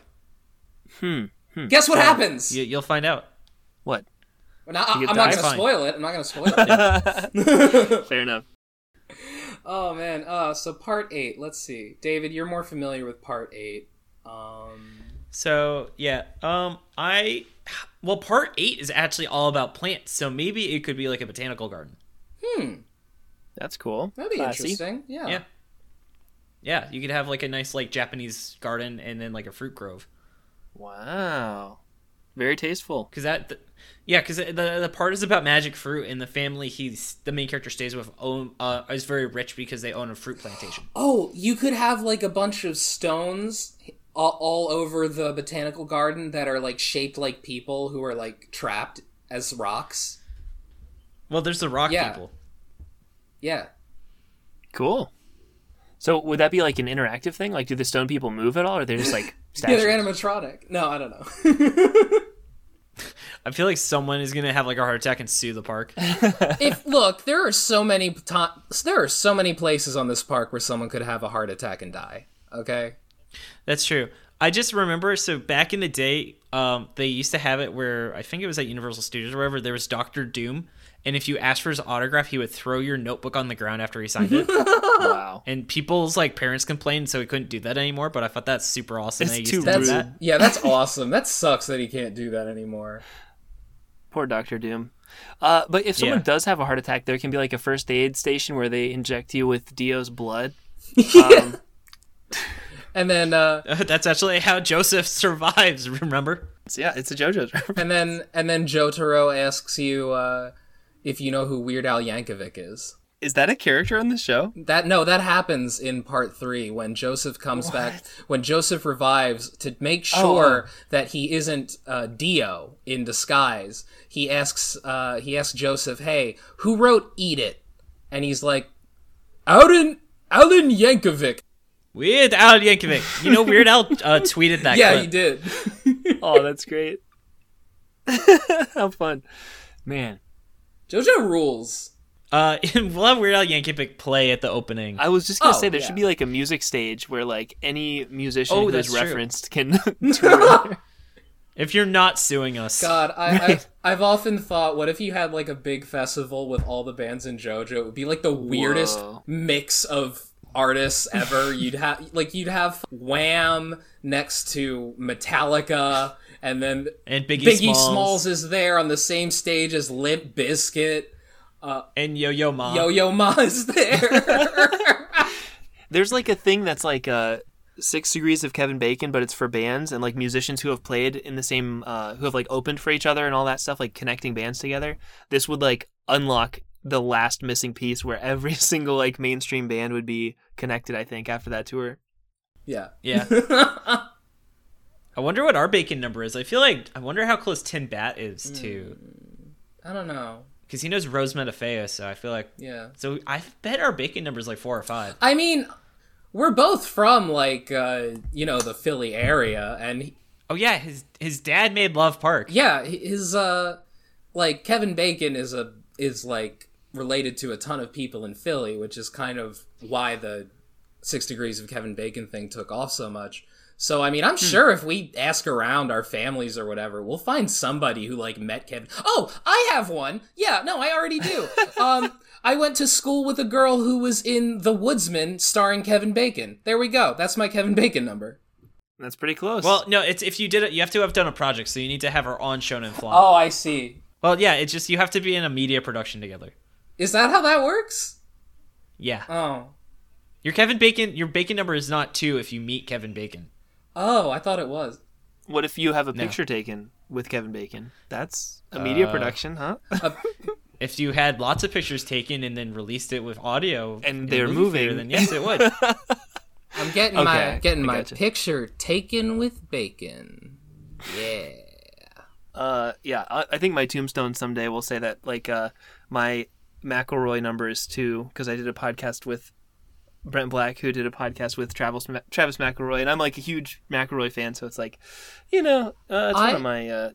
Hmm. Guess what happens? You, you'll find out. What? Well, now, I, I'm get not died? going to Fine. spoil it. I'm not going to spoil (laughs) it. (laughs) Fair enough. (laughs) oh man. Uh, so part eight. Let's see. David, you're more familiar with part eight. Um, So yeah, um, I well, part eight is actually all about plants, so maybe it could be like a botanical garden. Hmm. That's cool. that'd be Classy. interesting. Yeah. Yeah, yeah, you could have like a nice like Japanese garden and then like a fruit grove. Wow. Very tasteful. Because that, th- yeah, because the the part is about magic fruit, and the family he's the main character stays with own uh, is very rich because they own a fruit plantation. (gasps) Oh, you could have like a bunch of stones all, all over the botanical garden that are like shaped like people who are like trapped as rocks. Well, there's the rock Yeah. people. Yeah. Cool. So would that be like an interactive thing? Like, do the stone people move at all, or they're just like (laughs) Yeah, they're animatronic. No, I don't know. (laughs) I feel like someone is gonna have like a heart attack and sue the park. (laughs) if look, there are so many to- there are so many places on this park where someone could have a heart attack and die. Okay. That's true. I just remember so back in the day, um, they used to have it where I think it was at Universal Studios or wherever there was Doctor Doom, and if you asked for his autograph, he would throw your notebook on the ground after he signed it. (laughs) wow. and people's like parents complained, so he couldn't do that anymore. But I thought that's super awesome. It's they used too to do That's that. yeah, that's awesome. That sucks that he can't do that anymore. (laughs) Poor Doctor Doom. Uh, but if someone Yeah. does have a heart attack, there can be like a first aid station where they inject you with Dio's blood. (laughs) Um, And then uh That's actually how Joseph survives. Remember? so yeah, it's a JoJo's reference. and then and then Jotaro asks you uh if you know who Weird Al Yankovic is. Is that a character on the show? That no, that happens in part three when Joseph comes back. When Joseph revives to make sure that he isn't uh, Dio in disguise. He asks uh, he asks Joseph, "Hey, who wrote Eat It?" And he's like, "Alan Alan Yankovic." Weird Al Yankovic. You know, Weird Al uh, tweeted that. (laughs) Yeah, clip. he did. (laughs) Oh, that's great. (laughs) How fun, man! JoJo rules. Uh, (laughs) we'll have Weird Al Yankovic play at the opening. I was just gonna Oh, say there yeah. should be like a music stage where like any musician Oh, who's that's true. referenced can (laughs) (laughs) tour. If you're not suing us, God, I, I've, I've often thought, what if you had like a big festival with all the bands in JoJo? It would be like the weirdest Whoa. mix of artists ever. you'd have like you'd have Wham next to Metallica, and then and Biggie, Biggie Smalls, Smalls. is there on the same stage as Limp Bizkit. and Yo Yo Ma. Yo Yo Ma (laughs) is there. (laughs) There's like a thing that's like uh six degrees of Kevin Bacon, but it's for bands and like musicians who have played in the same uh who have like opened for each other and all that stuff, like connecting bands together. This would like unlock the last missing piece where every (laughs) single like mainstream band would be connected, I think, after that tour. yeah. Yeah. I wonder what our bacon number is. I feel like I wonder how close Tim Batt is to I don't know. because he knows Rose Matafeo, so I feel like Yeah. so I bet our bacon number is like four or five. I mean, we're both from like uh, you know the Philly area, and he- Oh yeah, his his dad made Love Park. yeah, his uh, like Kevin Bacon is a is like related to a ton of people in Philly, which is kind of why the Six Degrees of Kevin Bacon thing took off so much. So I mean, Hmm. I'm sure if we ask around our families or whatever, we'll find somebody who like met Kevin. Oh, I have one. Yeah, no, I already do. (laughs) um, I went to school with a girl who was in The Woodsman, starring Kevin Bacon. There we go. That's my Kevin Bacon number. That's pretty close. Well, no, it's if you did it, you have to have done a project, so you need to have her on Shonen Flop. Oh, I see. Well, yeah, it's just you have to be in a media production together. Is that how that works? Yeah, Oh, your Kevin Bacon, your Bacon number is not two if you meet Kevin Bacon. Oh, I thought it was. what if you have a No. picture taken with Kevin Bacon? That's a media Uh, production, huh? (laughs) (laughs) If you had lots of pictures taken and then released it with audio And in they're movie theater, moving. then yes, it would. (laughs) I'm getting Okay, my getting my gotcha. picture taken with bacon. Yeah. Uh, yeah, I, I think my tombstone someday will say that like uh, my McElroy number is two because I did a podcast with Brent Black, who did a podcast with Travis Travis McElroy, and I'm like a huge McElroy fan, so it's like, you know, uh, it's I- one of my uh,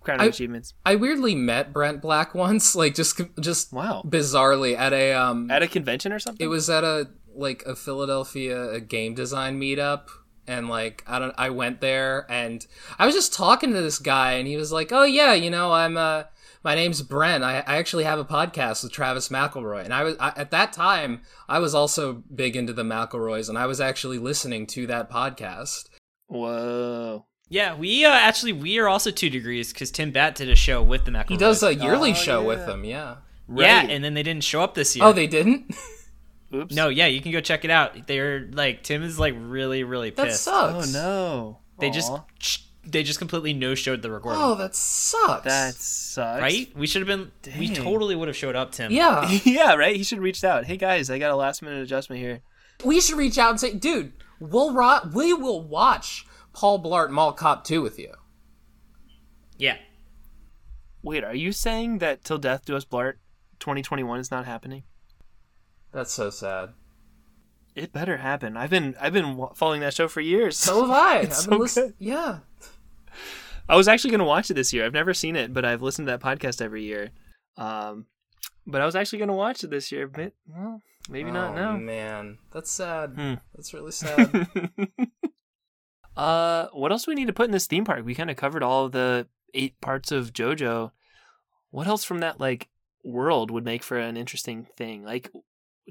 crowning I- achievements. I weirdly met Brent Black (laughs) once, like just just Wow, bizarrely at a um at a convention or something. it was at a like a Philadelphia a game design meetup and like I don't I went there and I was just talking to this guy and he was like, "Oh yeah, you know, I'm uh my name's Brent. I, I actually have a podcast with Travis McElroy." And I was I, at that time I was also big into the McElroys and I was actually listening to that podcast. Whoa. yeah, we uh, actually we are also two degrees because Tim Batt did a show with the McElroys. He does a yearly Oh, show yeah. with them, yeah. yeah, and then they didn't show up this year. Oh, they didn't? Oops. no, yeah, you can go check it out. They're like Tim is like really really that pissed. Oh no. They just Aw. They just completely no showed the recording. Oh, that sucks. that sucks. right? We should have been. We totally would have showed up, Tim. Yeah. (laughs) yeah, right. He should have reached out. Hey guys, I got a last minute adjustment here. we should reach out and say, dude, we'll ro- we will watch Paul Blart Mall Cop 2 with you. yeah. Wait, are you saying that Till Death Do Us Blart 2021 is not happening? That's so sad. It better happen. I've been I've been following that show for years. So have I. (laughs) I've It's been so listen- good. Yeah. I was actually going to watch it this year. I've never seen it, but I've listened to that podcast every year. Um, but I was actually going to watch it this year. But well, maybe not oh, now. man. That's sad. Hmm. That's really sad. (laughs) uh, what else do we need to put in this theme park? We kind of covered all of the eight parts of JoJo. What else from that like world would make for an interesting thing? Like,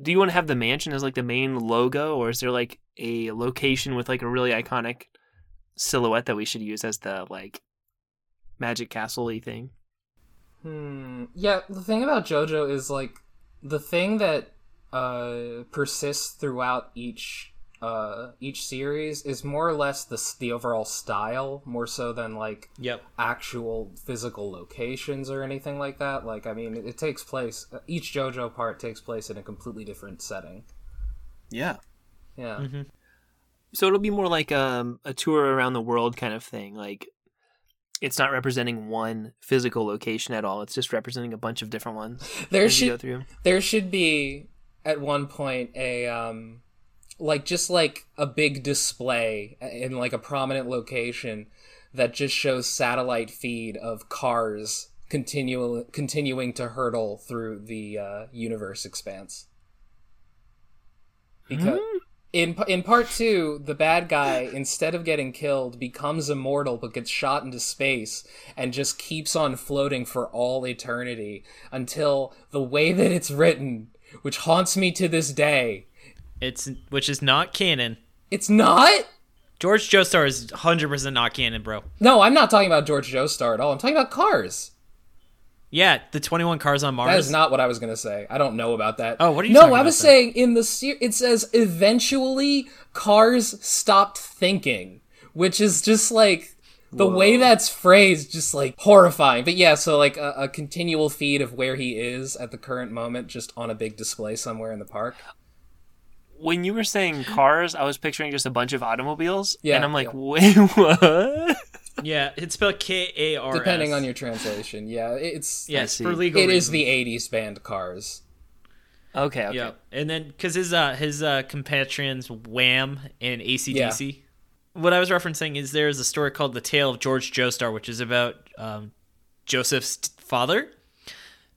do you want to have the mansion as like the main logo, or is there like a location with like a really iconic silhouette that we should use as the like magic castle-y thing? hmm. Yeah, the thing about JoJo is like the thing that uh persists throughout each uh each series is more or less the the overall style more so than like Yep. actual physical locations or anything like that. Like, I mean, it, it takes place. Each JoJo part takes place in a completely different setting. Yeah. Yeah. Mm-hmm. So it'll be more like um, a tour around the world kind of thing. Like it's not representing one physical location at all. It's just representing a bunch of different ones There as go should through. there should be at one point a um like just like a big display in like a prominent location that just shows satellite feed of cars continual continuing to hurtle through the uh, universe expanse. Because in in part two, the bad guy instead of getting killed becomes immortal but gets shot into space and just keeps on floating for all eternity until the way that it's written, which haunts me to this day, It's which is not canon. it's not. George Joestar is 100% not canon, bro. No, I'm not talking about George Joestar at all. I'm talking about Kars. Yeah, the 21 Kars on Mars. That is not what I was gonna say. I don't know about that. Oh, what are you No, I was then? saying in the se- it says eventually Kars stopped thinking, which is just like the way that's phrased, just like horrifying. But yeah, so like a, a continual feed of where he is at the current moment, just on a big display somewhere in the park. When you were saying cars, I was picturing just a bunch of automobiles. Yeah, And I'm like, yeah. wait, (laughs) what? Yeah, it's spelled K A R S. Depending on your translation, yeah, it's Yes, for legal it is reasons. the '80s band Cars. Okay, okay. Yeah, and then because his uh his uh compatriots Wham and ACDC. What I was referencing is there is a story called "The Tale of George Joestar," which is about um, Joseph's father,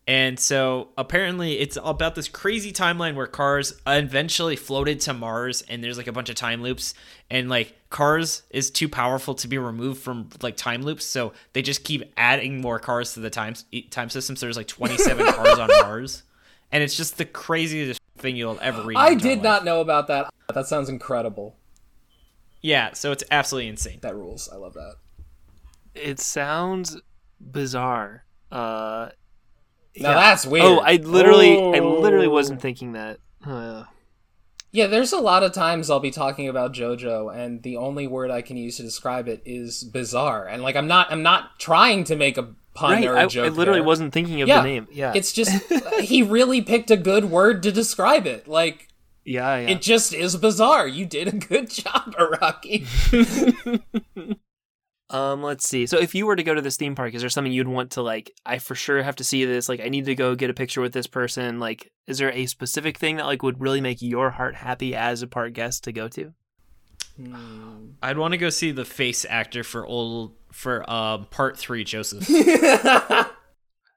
And so apparently it's about this crazy timeline where Kars eventually floated to Mars and there's like a bunch of time loops and like Kars is too powerful to be removed from like time loops so they just keep adding more Kars to the time time system so there's like 27 (laughs) Kars on Mars and it's just the craziest thing you'll ever read. I did not life. know about that. That sounds incredible. Yeah, so it's absolutely insane. That rules. I love that. It sounds bizarre. Uh, Now yeah. that's weird. Oh, I literally, I Oh. literally wasn't thinking that. Uh, Yeah, there's a lot of times I'll be talking about JoJo, and the only word I can use to describe it is bizarre. And like, I'm not, I'm not trying to make a pun right, or a I, joke. I literally there. wasn't thinking of Yeah, the name. Yeah, It's just (laughs) he really picked a good word to describe it. Like, yeah, yeah. it just is bizarre. You did a good (laughs) job, Araki. (laughs) Um, let's see. So if you were to go to this theme park, is there something you'd want to like? I for sure have to see this. Like, I need to go get a picture with this person. Like, is there a specific thing that like would really make your heart happy as a park guest to go to? I'd want to go see the face actor for old for um part 3 Joseph. (laughs) (laughs)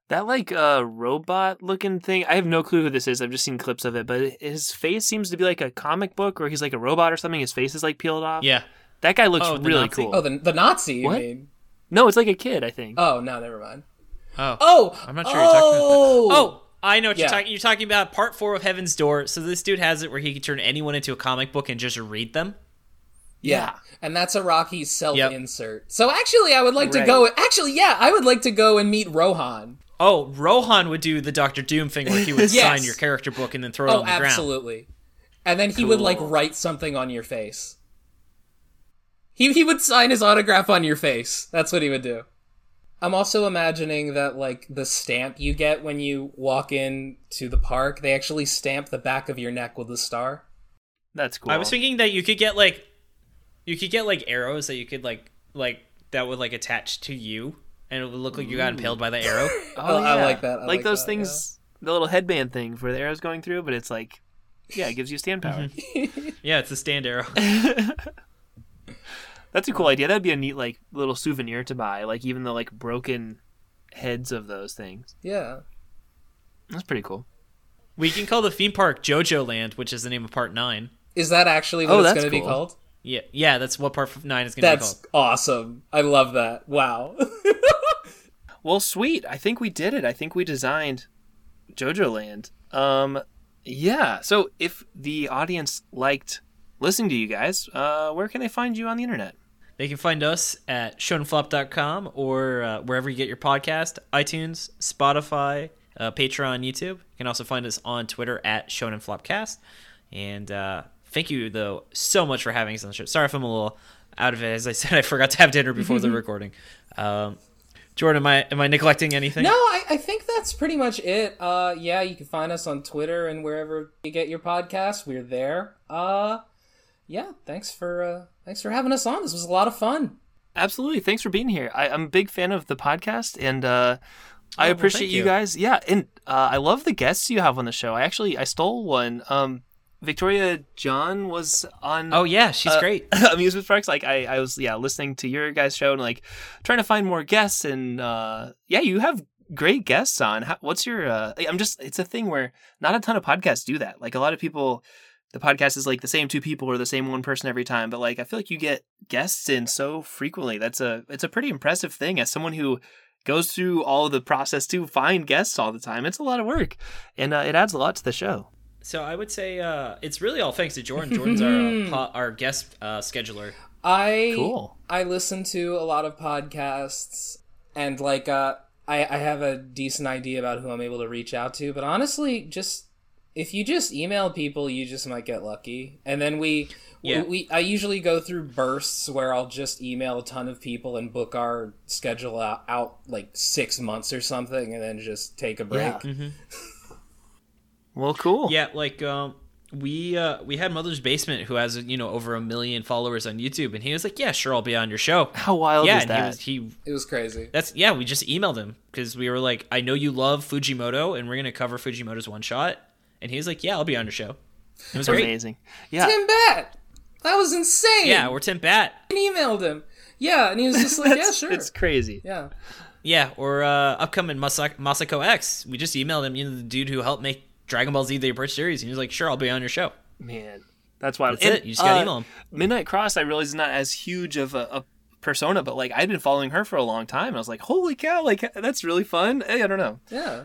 That like uh robot looking thing. I have no clue who this is. I've just seen clips of it, but his face seems to be like a comic book, or he's like a robot or something. His face is like peeled off. yeah. That guy looks Oh, really Nazi? cool. oh, the the Nazi. You What? mean? no, it's like a kid. I think. Oh no, never mind. Oh. Oh, I'm not sure you're talking about that. oh, Oh, I know what Yeah. you're talking. You're talking about part four of Heaven's Door. So this dude has it where he can turn anyone into a comic book and just read them. Yeah. And that's Araki self Yep. insert. So actually, I would like to go. Actually, yeah, I would like to go and meet Rohan. Oh, Rohan would do the Doctor Doom thing where he would (laughs) Yes. sign your character book and then throw it Oh, on the ground. absolutely. And then he would like write something on your face. He he would sign his autograph on your face. That's what he would do. I'm also imagining that like the stamp you get when you walk in to the park, they actually stamp the back of your neck with a star. That's cool. I was thinking that you could get like, you could get like arrows that you could like like that would like attach to you, and it would look like you got impaled by the arrow. (laughs) Oh, oh, I like that. I like, like those that, things, the little headband thing where the arrow's going through, but it's like, yeah, it gives you stand mm-hmm. power. (laughs) yeah, it's a stand arrow. (laughs) That's a cool idea. That'd be a neat like little souvenir to buy. Like even the like broken heads of those things. Yeah. That's pretty cool. we can call the theme park JoJo Land, which is the name of part nine. Is that actually what Oh, it's going to be called? Yeah, yeah, that's what part nine is going to be That's called. awesome. I love that. Wow. (laughs) Well, sweet. I think we did it. I think we designed JoJo Land. Um, yeah. So if the audience liked listening to you guys, uh, where can they find you on the internet? They can find us at shonenflop.com or uh, wherever you get your podcast, iTunes, Spotify, uh, Patreon, YouTube. You can also find us on Twitter at shonenflopcast. And uh, thank you, though, so much for having us on the show. Sorry if I'm a little out of it. As I said, I forgot to have dinner before the (laughs) recording. Um, Jordan, am I am I neglecting anything? No, I, I think that's pretty much it. Uh, yeah, you can find us on Twitter and wherever you get your podcasts. We're there. Uh, yeah, thanks for uh, thanks for having us on. This was a lot of fun. Absolutely. Thanks for being here. I, I'm a big fan of the podcast, and uh, I well, appreciate thank you. you. guys. Yeah, and uh, I love the guests you have on the show. I actually I stole one. Um, Victoria John was on. Oh yeah, she's uh, great. (laughs) amusement parks. Like I, I was yeah listening to your guys' show and like trying to find more guests, and uh, yeah, you have great guests on. How, what's your? Uh, I'm just it's a thing where not a ton of podcasts do that. Like a lot of people. The podcast is like the same two people or the same one person every time, but like I feel like you get guests in so frequently. That's a it's a pretty impressive thing as someone who goes through all the process to find guests all the time. It's a lot of work, and uh, it adds a lot to the show. So I would say uh, it's really all thanks to Jordan. Jordan's our uh, (laughs) po- our guest uh, scheduler. I Cool. I listen to a lot of podcasts and like uh, I I have a decent idea about who I'm able to reach out to. But honestly, just if you just email people, you just might get lucky. And then we. Yeah. We, we I usually go through bursts where I'll just email a ton of people and book our schedule out, out like six months or something, and then just take a break. Yeah. (laughs) Well, cool. Yeah, like um, we uh, we had Mother's Basement who has you know over a million followers on YouTube, and he was like, "Yeah, sure, I'll be on your show." How wild yeah, is and that? he was he. It was crazy. That's yeah. We just emailed him because we were like, "I know you love Fujimoto, and we're gonna cover Fujimoto's one shot." And he was like, "Yeah, I'll be on your show." It was great. Amazing. Yeah. Tim Batt, that was insane. Yeah, we're Tim Batt. And emailed him. Yeah, and he was just like, (laughs) yeah, sure. It's crazy. Yeah. Yeah, or uh, upcoming Masa- Masako X. We just emailed him, you know, the dude who helped make Dragon Ball Z the Abridged series. And he was like, sure, I'll be on your show. Man, that's wild. That's it. You just gotta email 'em. Midnight Cross, I realize is not as huge of a, a persona, but like I'd been following her for a long time. And I was like, holy cow, like that's really fun. Hey, I don't know. Yeah.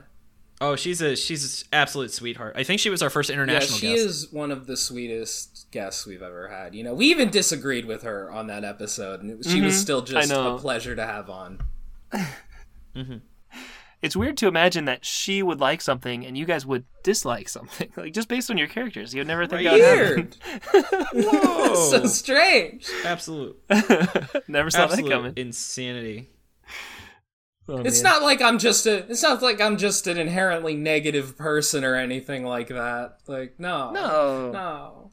Oh, she's a she's an absolute sweetheart. I think she was our first international. Yeah, international she guest. is one of the sweetest guests we've ever had. You know, we even disagreed with her on that episode, and it- she was mm-hmm. still just a pleasure to have on. Mm-hmm. It's weird to imagine that she would like something and you guys would dislike something, (laughs) like just based on your characters. You'd never think that would. Weird. (laughs) (laughs) Whoa, so strange. absolute, Never saw that coming. insanity. Oh, It's man. not like I'm just a. It's not like I'm just an inherently negative person or anything like that. Like no, No.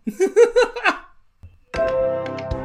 no. (laughs)